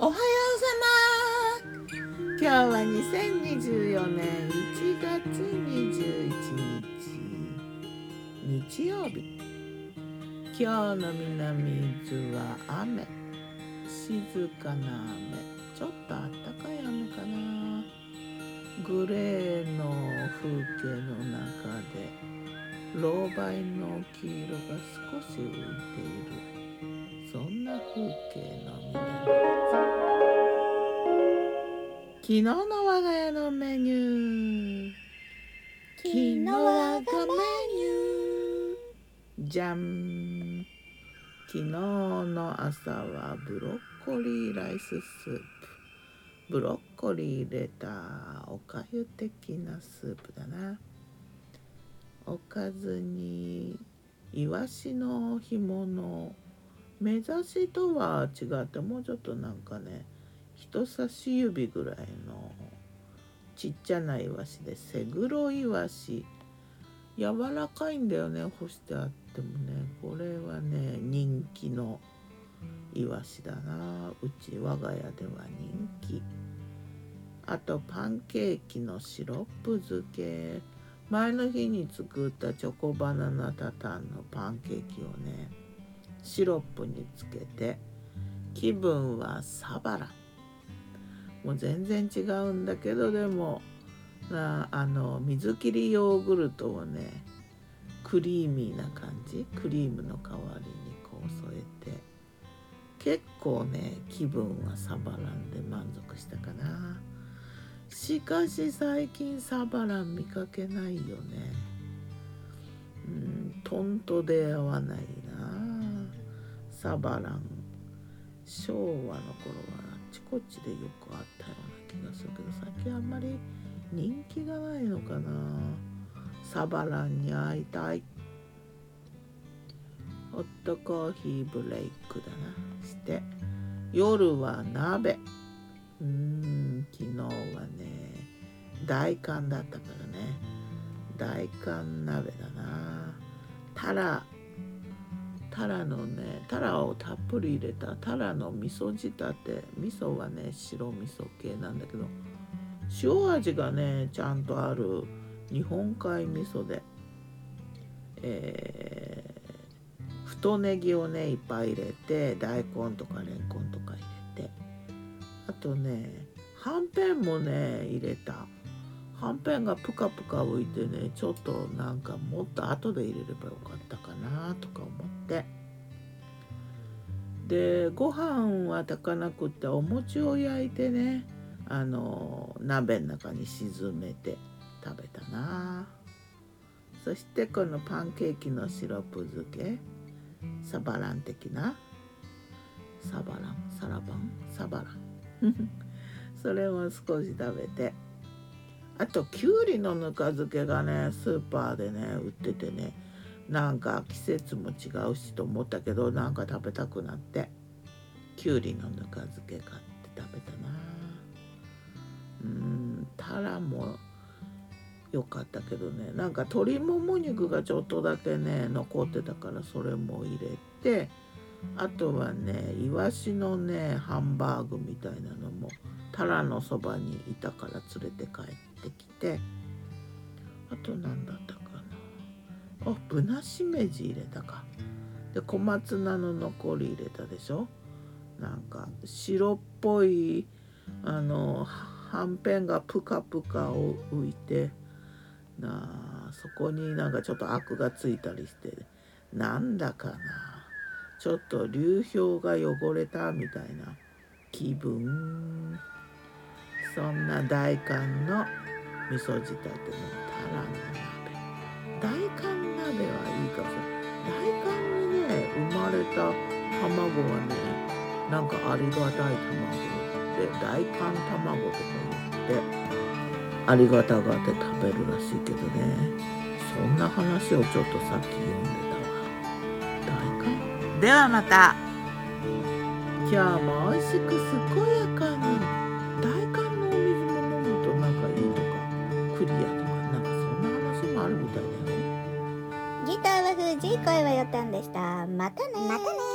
おはようさま。今日は2024年1月21日日曜日。今日の南伊豆は雨。静かな雨。ちょっとあったかい雨かな。グレーの風景の中で老梅の黄色が少し浮いている。そんな風景の南。昨日の我が家のメニュー。昨日我がメニュー。じゃん昨日の朝はブロッコリーライススープ。ブロッコリー入れたおかゆ的なスープだな。おかずにいわしの干物。目指しとは違ってもうちょっとなんかね人差し指ぐらいのちっちゃなイワシでセグロイワシ。柔らかいんだよね干してあってもね。これはね人気のイワシだな。うち我が家では人気。あとパンケーキのシロップ漬け。前の日に作ったチョコバナナタタンのパンケーキをねシロップにつけて。気分はサバラ。もう全然違うんだけどでもなあの水切りヨーグルトをねクリーミーな感じクリームの代わりにこう添えて結構ね気分はサバランで満足したかな。しかし最近サバラン見かけないよね。うんトンと出会わないな。サバラン。昭和の頃はあちこちでよくあったような気がするけど最近あんまり人気がないのかな。サバランに会いたい。ホットコーヒーブレイクだな。して。夜は鍋。うーん昨日はね大寒だったからね。大寒鍋だな。タラタラのねタラをたっぷり入れたタラの味噌仕立て。味噌はね白味噌系なんだけど塩味がねちゃんとある日本海味噌で、えー、太ネギをねいっぱい入れて大根とかレンコンとか入れて。あとねはんぺんもね入れた。はんぺんがプカプカ浮いてねちょっとなんかもっと後で入れればよかったかなとか思って。でご飯は炊かなくってお餅を焼いてねあの鍋の中に沈めて食べたな。そしてこのパンケーキのシロップ漬け。サバラン的な。サバラン？サラバン？サバラン。それを少し食べて。あときゅうりのぬか漬けがねスーパーでね売っててねなんか季節も違うしと思ったけどなんか食べたくなってきゅうりのぬか漬け買って食べたな。うんタラも良かったけどね。なんか鶏もも肉がちょっとだけね残ってたからそれも入れてあとはねイワシのねハンバーグみたいなのもタラのそばにいたから連れて帰ってきてあと何だったかな。あぶなしめじ入れたか。で小松菜の残り入れたでしょ。なんか白っぽいあのはんぺんがプカプカを浮いてなあそこになんかちょっとアクがついたりしてなんだかな。ちょっと流氷が汚れたみたいな気分。そんな大寒の味噌仕立てのタラの鍋大寒鍋はいいかもしれない大寒にね生まれた卵はねなんかありがたい卵で大寒卵とか言ってありがたがって食べるらしいけどね。そんな話をちょっとさっき読んでたわ。大寒。ではまた。今日も美味しく健やクリアとかなんかそんな話もあるみたいだよ。ギターは藤井声はよたんでした。またねまたね